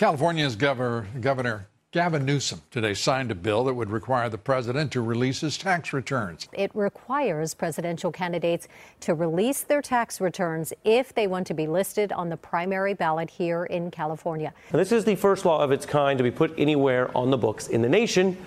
California's governor, governor Gavin Newsom today signed a bill that would require the president to release his tax returns. It requires presidential candidates to release their tax returns if they want to be listed on the primary ballot here in California. Now, this is the first law of its kind to be put anywhere on the books in the nation,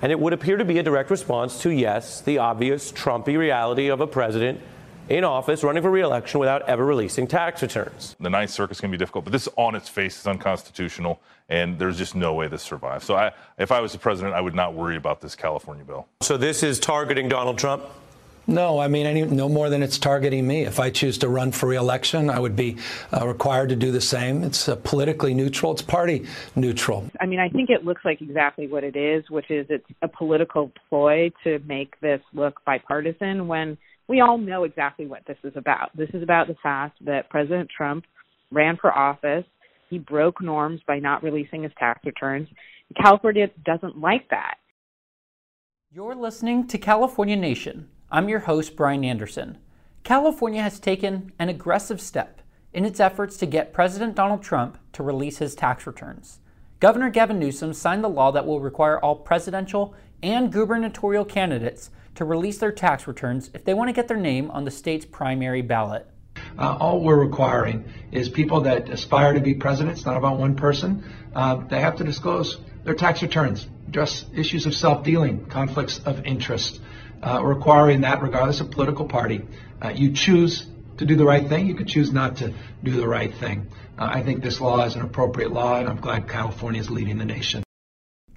and it would appear to be a direct response to, yes, the obvious Trumpy reality of a president in office running for reelection without ever releasing tax returns. The Ninth Circuit's going to be difficult, but this on its face is unconstitutional, and there's just no way this survives. So I, if I was the president, I would not worry about this California bill. So this is targeting Donald Trump? No, I mean, any, no more than it's targeting me. If I choose to run for reelection, I would be uh, required to do the same. It's uh, politically neutral, it's party neutral. I mean, I think it looks like exactly what it is, which is it's a political ploy to make this look bipartisan when we all know exactly what this is about. This is about the fact that President Trump ran for office. He broke norms by not releasing his tax returns. California doesn't like that. You're listening to California Nation. I'm your host, Bryan Anderson. California has taken an aggressive step in its efforts to get President Donald Trump to release his tax returns. Governor Gavin Newsom signed the law that will require all presidential and gubernatorial candidates to release their tax returns if they want to get their name on the state's primary ballot. Uh, all we're requiring is people that aspire to be president, it's not about one person, uh, they have to disclose their tax returns, address issues of self dealing, conflicts of interest, uh, requiring that regardless of political party. Uh, you choose to do the right thing, you could choose not to do the right thing. Uh, I think this law is an appropriate law, and I'm glad California is leading the nation.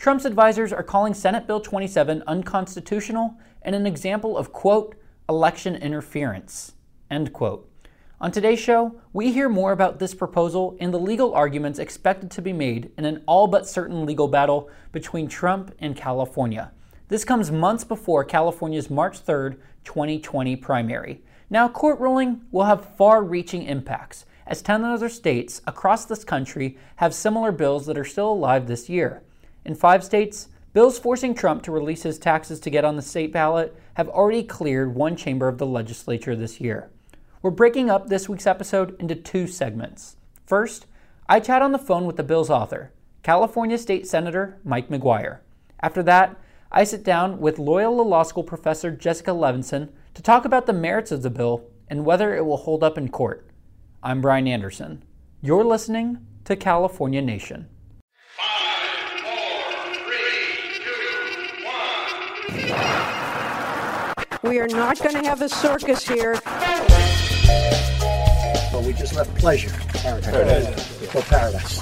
Trump's advisors are calling Senate Bill 27 unconstitutional and an example of, quote, election interference, end quote. On today's show, we hear more about this proposal and the legal arguments expected to be made in an all but certain legal battle between Trump and California. This comes months before California's March 3rd, 2020 primary. Now, court ruling will have far reaching impacts, as 10 other states across this country have similar bills that are still alive this year. In five states, bills forcing Trump to release his taxes to get on the state ballot have already cleared one chamber of the legislature this year. We're breaking up this week's episode into two segments. First, I chat on the phone with the bill's author, California State Senator Mike McGuire. After that, I sit down with Loyola Law School professor Jessica Levinson to talk about the merits of the bill and whether it will hold up in court. I'm Bryan Anderson. You're listening to California Nation. We are not going to have a circus here but we just left pleasure. Paradise. paradise. For paradise.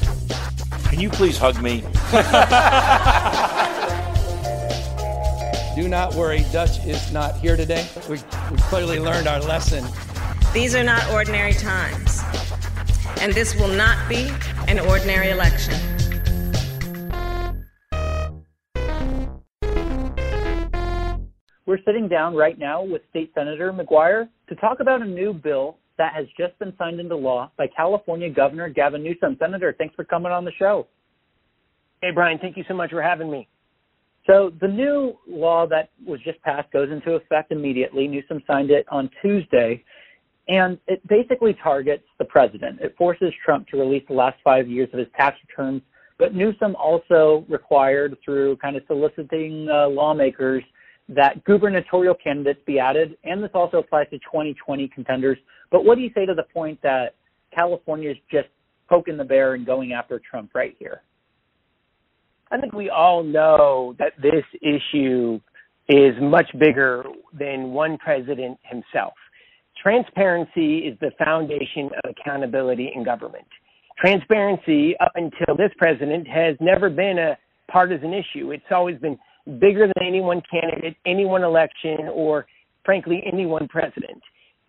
Can you please hug me? Do not worry, Dutch is not here today. We, we clearly learned our lesson. These are not ordinary times, and this will not be an ordinary election. We're sitting down right now with State Senator McGuire to talk about a new bill that has just been signed into law by California Governor Gavin Newsom. Senator, thanks for coming on the show. Hey, Bryan, thank you so much for having me. So, the new law that was just passed goes into effect immediately. Newsom signed it on Tuesday, and it basically targets the president. It forces Trump to release the last five years of his tax returns, but Newsom also required, through kind of soliciting uh, lawmakers, that gubernatorial candidates be added, and this also applies to 2020 contenders. But what do you say to the point that California is just poking the bear and going after Trump right here? I think we all know that this issue is much bigger than one president himself. Transparency is the foundation of accountability in government. Transparency, up until this president, has never been a partisan issue. It's always been bigger than any one candidate, any one election, or frankly, any one president.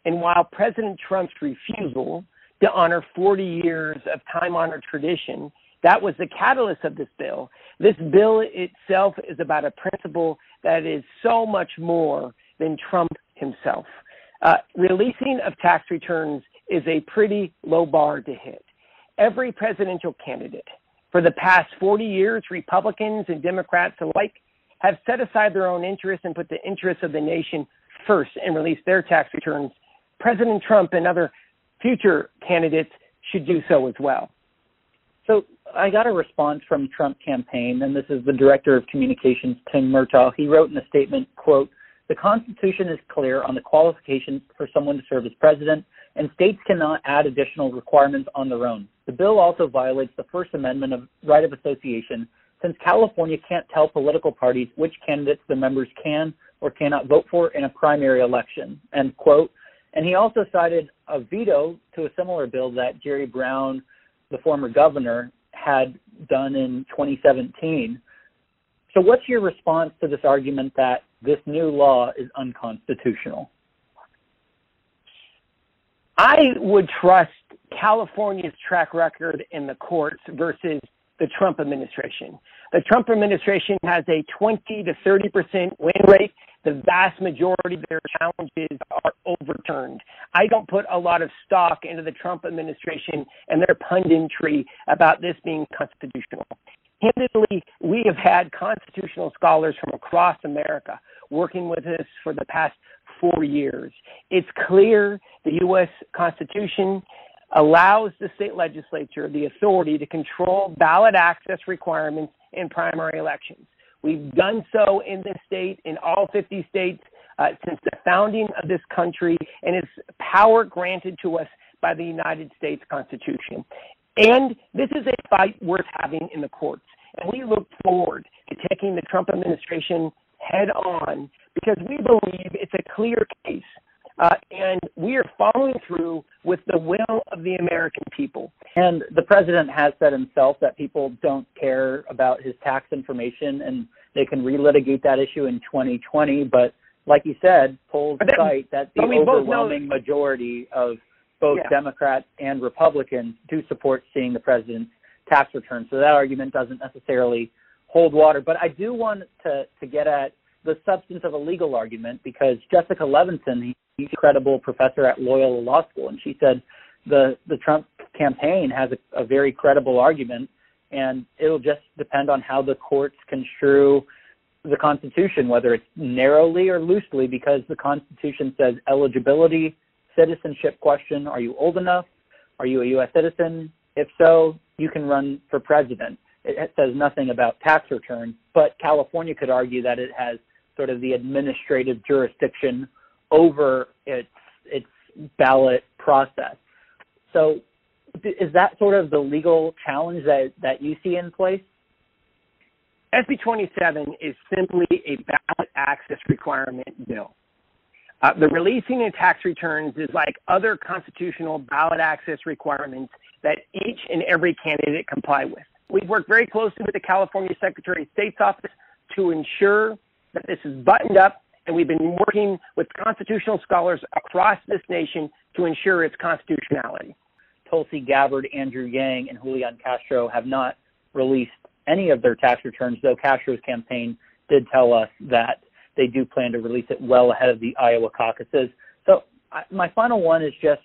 And while President Trump's refusal to honor 40 years of time honored tradition. That was the catalyst of this bill. This bill itself is about a principle that is so much more than Trump himself. Uh, releasing of tax returns is a pretty low bar to hit. Every presidential candidate for the past 40 years, Republicans and Democrats alike have set aside their own interests and put the interests of the nation first and release their tax returns. President Trump and other future candidates should do so as well. So I got a response from Trump campaign, and this is the director of communications, Tim Murtaugh. He wrote in a statement, quote, the Constitution is clear on the qualifications for someone to serve as president, and states cannot add additional requirements on their own. The bill also violates the First Amendment of right of association, since California can't tell political parties which candidates the members can or cannot vote for in a primary election. End quote. And he also cited a veto to a similar bill that Jerry Brown, the former governor, had done in 2017. So, what's your response to this argument that this new law is unconstitutional? I would trust California's track record in the courts versus the Trump administration. The Trump administration has a 20 to 30 percent win rate. The vast majority of their challenges are overturned. I don't put a lot of stock into the Trump administration and their punditry about this being constitutional. Candidly, we have had constitutional scholars from across America working with us for the past four years. It's clear the U.S. Constitution allows the state legislature the authority to control ballot access requirements in primary elections. We've done so in this state, in all 50 states, uh, since the founding of this country, and it's power granted to us by the United States Constitution. And this is a fight worth having in the courts. And we look forward to taking the Trump administration head on because we believe it's a clear case. Uh, and we are following through with the will of the American people. And the president has said himself that people don't care about his tax information and they can relitigate that issue in 2020. But like you said, polls then- cite that the overwhelming majority of both Yeah. Democrats and Republicans do support seeing the president's tax return. So that argument doesn't necessarily hold water. But I do want to, to get at the substance of a legal argument because Jessica Levinson, he's a credible professor at Loyola Law School, and she said the, the Trump campaign has a, a very credible argument, and it'll just depend on how the courts construe the Constitution, whether it's narrowly or loosely, because the Constitution says eligibility, citizenship question, are you old enough? Are you a U.S. citizen? If so, you can run for president. It, says nothing about tax returns, but California could argue that it has sort of the administrative jurisdiction over its its ballot process. So, is that sort of the legal challenge that that you see in place? SB 27 is simply a ballot access requirement bill. Uh, the releasing of tax returns is like other constitutional ballot access requirements that each and every candidate comply with. We've worked very closely with the California Secretary of State's office to ensure that this is buttoned up, and we've been working with constitutional scholars across this nation to ensure its constitutionality. Tulsi Gabbard, Andrew Yang, and Julian Castro have not released any of their tax returns, though Castro's campaign did tell us that they do plan to release it well ahead of the Iowa caucuses. So, I, my final one is just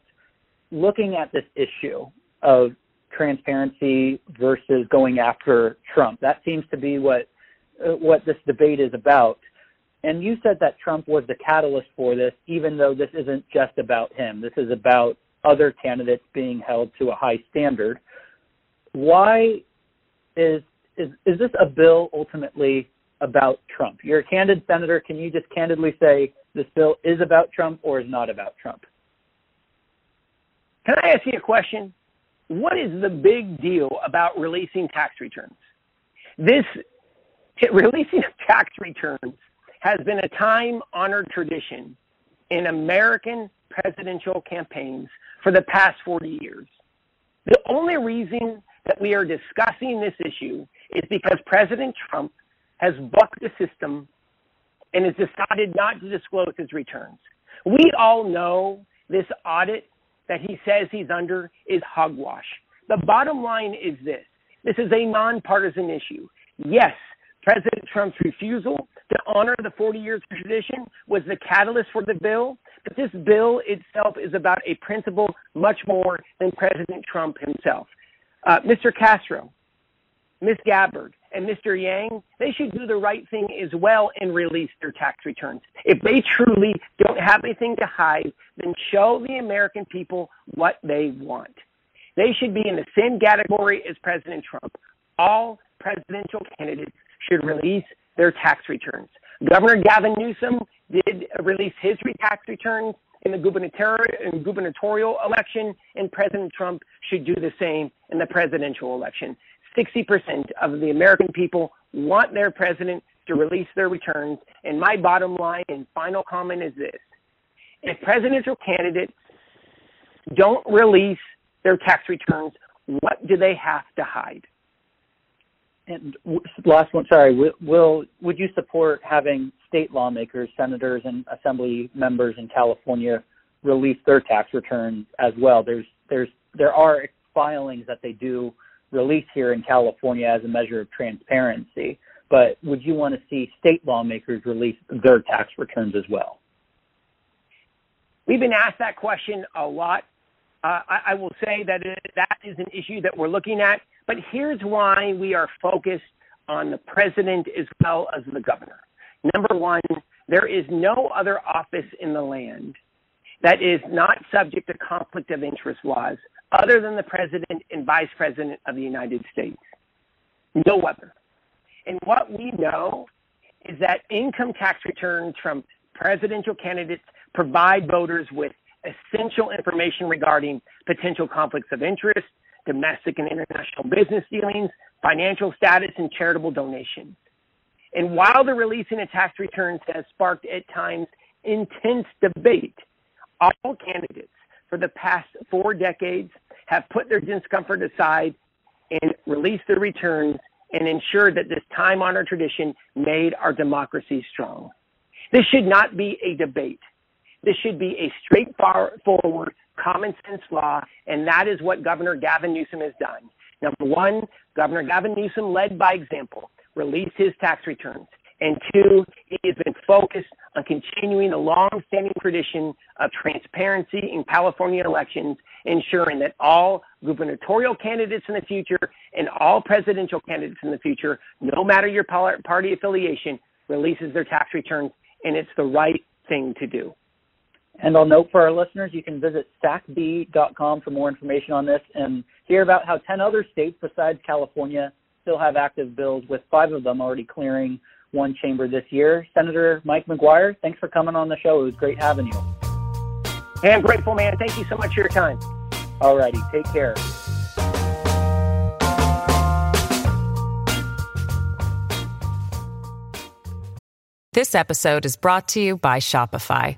looking at this issue of transparency versus going after Trump. That seems to be what Uh, what this debate is about. And you said that Trump was the catalyst for this, even though this isn't just about him. This is about other candidates being held to a high standard. Why is is is this a bill ultimately about Trump? You're a candid senator. Can you just candidly say this bill is about Trump or is not about Trump? Can I ask you a question? What is the big deal about releasing tax returns? This releasing of tax returns has been a time honored tradition in American presidential campaigns for the past 40 years. The only reason that we are discussing this issue is because President Trump has bucked the system and has decided not to disclose his returns. We all know this audit that he says he's under is hogwash. The bottom line is this this is a nonpartisan issue. Yes, President Trump's refusal to honor the 40 years of tradition was the catalyst for the bill, but this bill itself is about a principle much more than President Trump himself. Uh, Mr. Castro, Ms. Gabbard, and Mr. Yang, they should do the right thing as well and release their tax returns. If they truly don't have anything to hide, then show the American people what they want. They should be in the same category as President Trump. All presidential candidates should release their tax returns. Governor Gavin Newsom did release his tax returns in the gubernatorial, election, and President Trump should do the same in the presidential election. 60% of the American people want their president to release their returns. And my bottom line and final comment is this if presidential candidates don't release their tax returns, what do they have to hide? And last one, sorry, will would you support having state lawmakers, senators, and assembly members in California release their tax returns as well? There's there's there are filings that they do release here in California as a measure of transparency, but would you want to see state lawmakers release their tax returns as well? We've been asked that question a lot. Uh, I, I, will say that it, that is an issue that we're looking at. But here's why we are focused on the president as well as the governor. Number one, there is no other office in the land that is not subject to conflict of interest laws other than the president and vice president of the United States. No other. And what we know is that income tax returns from presidential candidates provide voters with essential information regarding potential conflicts of interest, domestic and international business dealings, financial status, and charitable donations. And while the releasing of tax returns has sparked at times intense debate, all candidates for the past four decades have put their discomfort aside and released their returns and ensured that this time honored tradition made our democracy strong. This should not be a debate. This should be a straightforward common sense law, and that is what Governor Gavin Newsom has done. Number one, Governor Gavin Newsom led by example, released his tax returns. And two, he has been focused on continuing the long-standing tradition of transparency in California elections, ensuring that all gubernatorial candidates in the future and all presidential candidates in the future, no matter your party affiliation, releases their tax returns, and it's the right thing to do. And I'll note for our listeners, you can visit sacbee.com for more information on this and hear about how 10 other states besides California still have active bills, with five of them already clearing one chamber this year. Senator Mike McGuire, thanks for coming on the show. It was great having you. Hey, I'm grateful, man. Thank you so much for your time. All righty. Take care. This episode is brought to you by Shopify.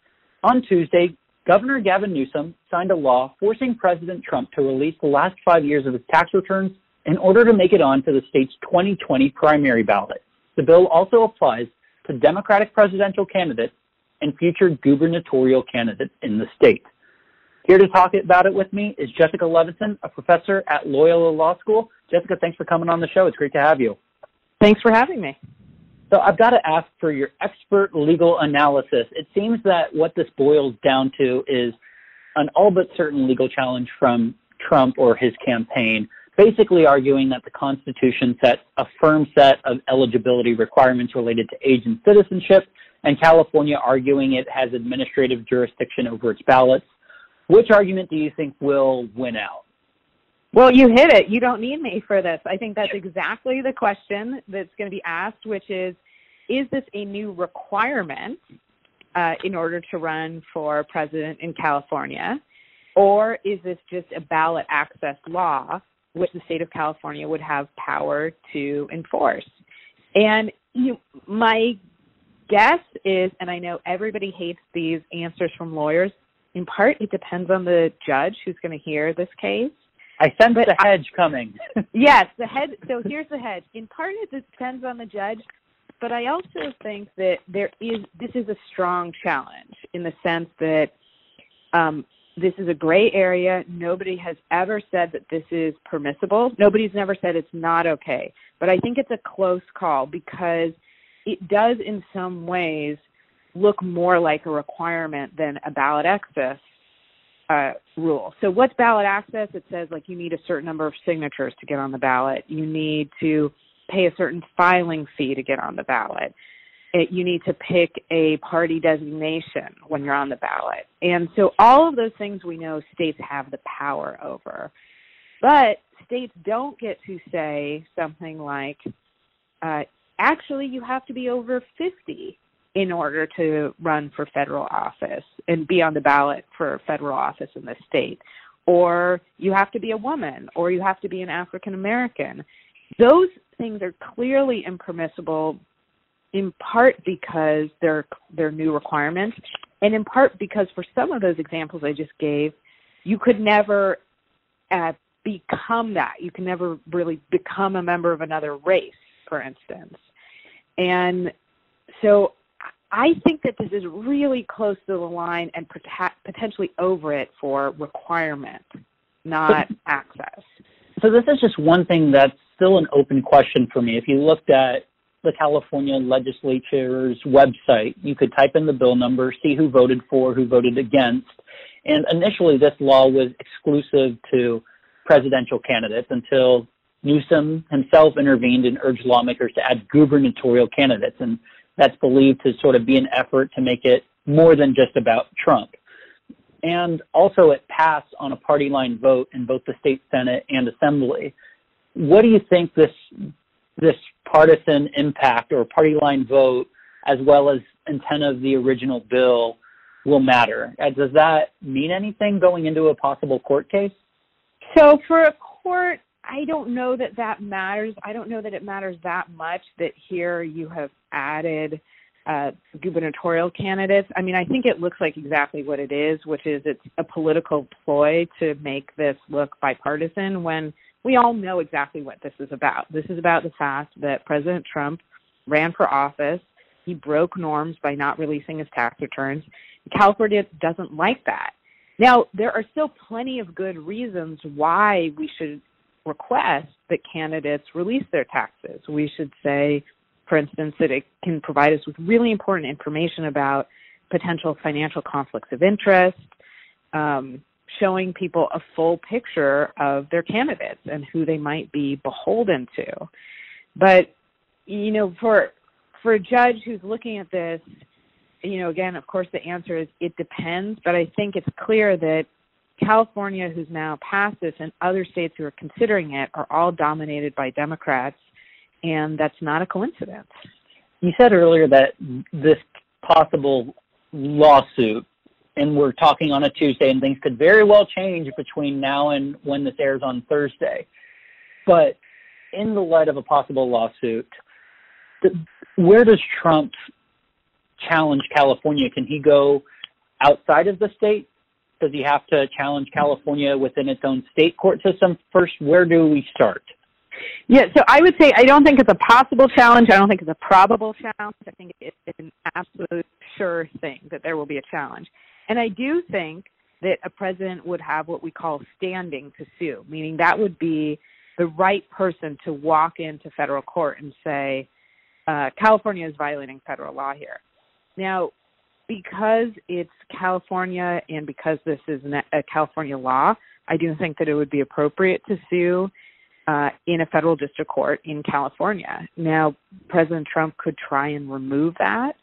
On Tuesday, Governor Gavin Newsom signed a law forcing President Trump to release the last five years of his tax returns in order to make it onto the state's 2020 primary ballot. The bill also applies to Democratic presidential candidates and future gubernatorial candidates in the state. Here to talk about it with me is Jessica Levinson, a professor at Loyola Law School. Jessica, thanks for coming on the show. It's great to have you. Thanks for having me. So I've got to ask for your expert legal analysis. It seems that what this boils down to is an all but certain legal challenge from Trump or his campaign, basically arguing that the Constitution sets a firm set of eligibility requirements related to age and citizenship, and California arguing it has administrative jurisdiction over its ballots. Which argument do you think will win out? Well, you hit it. You don't need me for this. I think that's exactly the question that's going to be asked, which is Is this a new requirement uh, in order to run for president in California? Or is this just a ballot access law, which the state of California would have power to enforce? And you, my guess is, and I know everybody hates these answers from lawyers, in part it depends on the judge who's going to hear this case. I sense But the hedge coming. yes, the head. So here's the hedge. In part, it depends on the judge, but I also think that there is this is a strong challenge in the sense that um, this is a gray area. Nobody has ever said that this is permissible. Nobody's never said it's not okay. But I think it's a close call because it does, in some ways, look more like a requirement than a ballot access uh, rule. So what's ballot access? It says like you need a certain number of signatures to get on the ballot. You need to pay a certain filing fee to get on the ballot. It, you need to pick a party designation when you're on the ballot. And so all of those things we know states have the power over. But states don't get to say something like, uh, actually, you have to be over 50 in order to run for federal office and be on the ballot for federal office in the state. Or you have to be a woman, or you have to be an African American. Those things are clearly impermissible in part because they're they're new requirements and in part because for some of those examples I just gave, you could never uh, become that. You can never really become a member of another race, for instance. And so I think that this is really close to the line and pot- potentially over it for requirement, not access. So this is just one thing that's still an open question for me. If you looked at the California legislature's website, you could type in the bill number, see who voted for, who voted against. And initially, this law was exclusive to presidential candidates until Newsom himself intervened and urged lawmakers to add gubernatorial candidates. And that's believed to sort of be an effort to make it more than just about Trump. And also, it passed on a party line vote in both the state Senate and Assembly. What do you think this this partisan impact or party line vote, as well as intent of the original bill, will matter? Uh, Does that mean anything going into a possible court case? So for a court, I don't know that that matters. I don't know that it matters that much that here you have added uh, gubernatorial candidates. I mean, I think it looks like exactly what it is, which is it's a political ploy to make this look bipartisan when we all know exactly what this is about. This is about the fact that President Trump ran for office. He broke norms by not releasing his tax returns. California doesn't like that. Now, there are still plenty of good reasons why we should request that candidates release their taxes. We should say, for instance, that it can provide us with really important information about potential financial conflicts of interest, um, showing people a full picture of their candidates and who they might be beholden to. But you know, for for a judge who's looking at this, you know, again, of course, the answer is it depends. But I think it's clear that California, who's now passed this, and other states who are considering it, are all dominated by Democrats, and that's not a coincidence. You said earlier that this possible lawsuit, and we're talking on a Tuesday, and things could very well change between now and when this airs on Thursday. But in the light of a possible lawsuit, where does Trump challenge California? Can he go outside of the state? Does he have to challenge California within its own state court system? First, where do we start? Yeah, so I would say I don't think it's a possible challenge. I don't think it's a probable challenge. I think it's an absolute sure thing that there will be a challenge. And I do think that a president would have what we call standing to sue, meaning that would be the right person to walk into federal court and say, uh, California is violating federal law here. Now, because it's California and because this is a California law, I do think that it would be appropriate to sue uh, in a federal district court in California. Now, President Trump could try and remove that,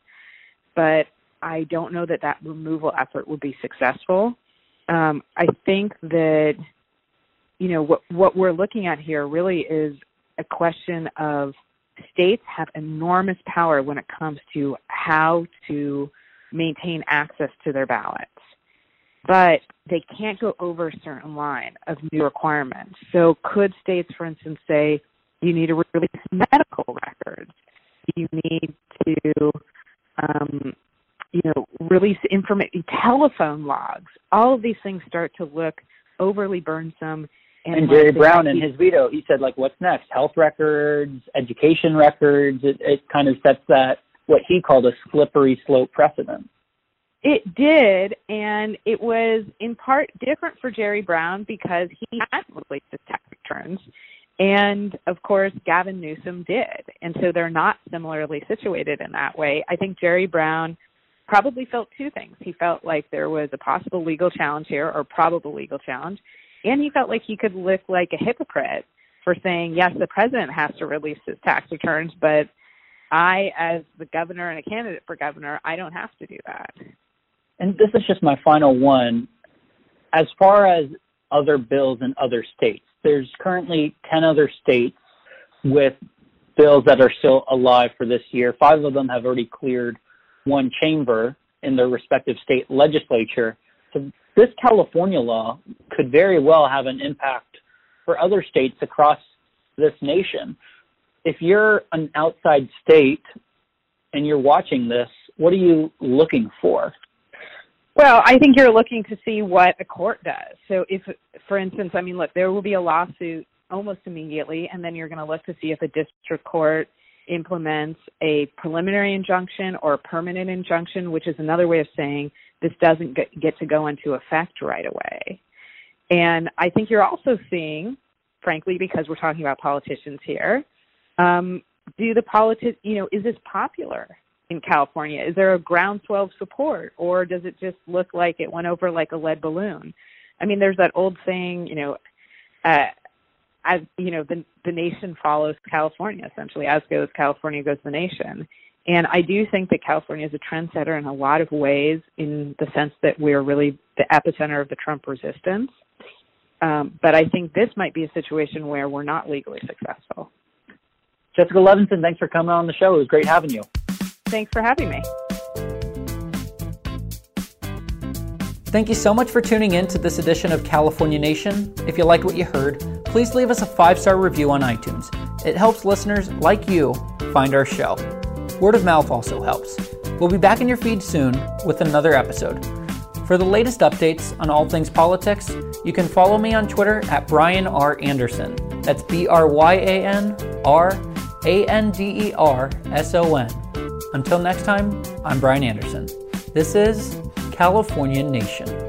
but I don't know that that removal effort would be successful. Um, I think that you know what what we're looking at here really is a question of states have enormous power when it comes to how to maintain access to their ballots. but they can't go over a certain line of new requirements. So, could states, for instance, say you need to release medical records, you need to, um, you know, release information, telephone logs. All of these things start to look overly burdensome. And, and Jerry Brown in his veto, he said, like, what's next? Health records, education records. It, it kind of sets that what he called a slippery slope precedent. It did, and it was in part different for Jerry Brown because he had released his tax returns, and of course Gavin Newsom did, and so they're not similarly situated in that way. I think Jerry Brown probably felt two things. He felt like there was a possible legal challenge here, or probable legal challenge, and he felt like he could look like a hypocrite for saying yes, the president has to release his tax returns, but I, as the governor and a candidate for governor, I don't have to do that and this is just my final one. As far as other bills in other states, there's currently 10 other states with bills that are still alive for this year. Five of them have already cleared one chamber in their respective state legislature. So this California law could very well have an impact for other states across this nation. If you're an outside state and you're watching this, what are you looking for? Well, I think you're looking to see what a court does. So, if, for instance, I mean, look, there will be a lawsuit almost immediately, and then you're going to look to see if a district court implements a preliminary injunction or a permanent injunction, which is another way of saying this doesn't get to go into effect right away. And I think you're also seeing, frankly, because we're talking about politicians here, um, do the politic, you know, is this popular? in California? Is there a groundswell of support, or does it just look like it went over like a lead balloon? I mean, there's that old saying, you know, uh, as you know, the the nation follows California. Essentially, as goes California, goes the nation. And I do think that California is a trendsetter in a lot of ways, in the sense that we're really the epicenter of the Trump resistance. Um, but I think this might be a situation where we're not legally successful. Jessica Levinson, thanks for coming on the show. It was great having you. Thanks for having me. Thank you so much for tuning in to this edition of California Nation. If you liked what you heard, please leave us a five star review on iTunes. It helps listeners like you find our show. Word of mouth also helps. We'll be back in your feed soon with another episode. For the latest updates on all things politics, you can follow me on Twitter at Bryan R. Anderson. That's B R Y A N R A N D E R S O N. Until next time, I'm Bryan Anderson. This is California Nation.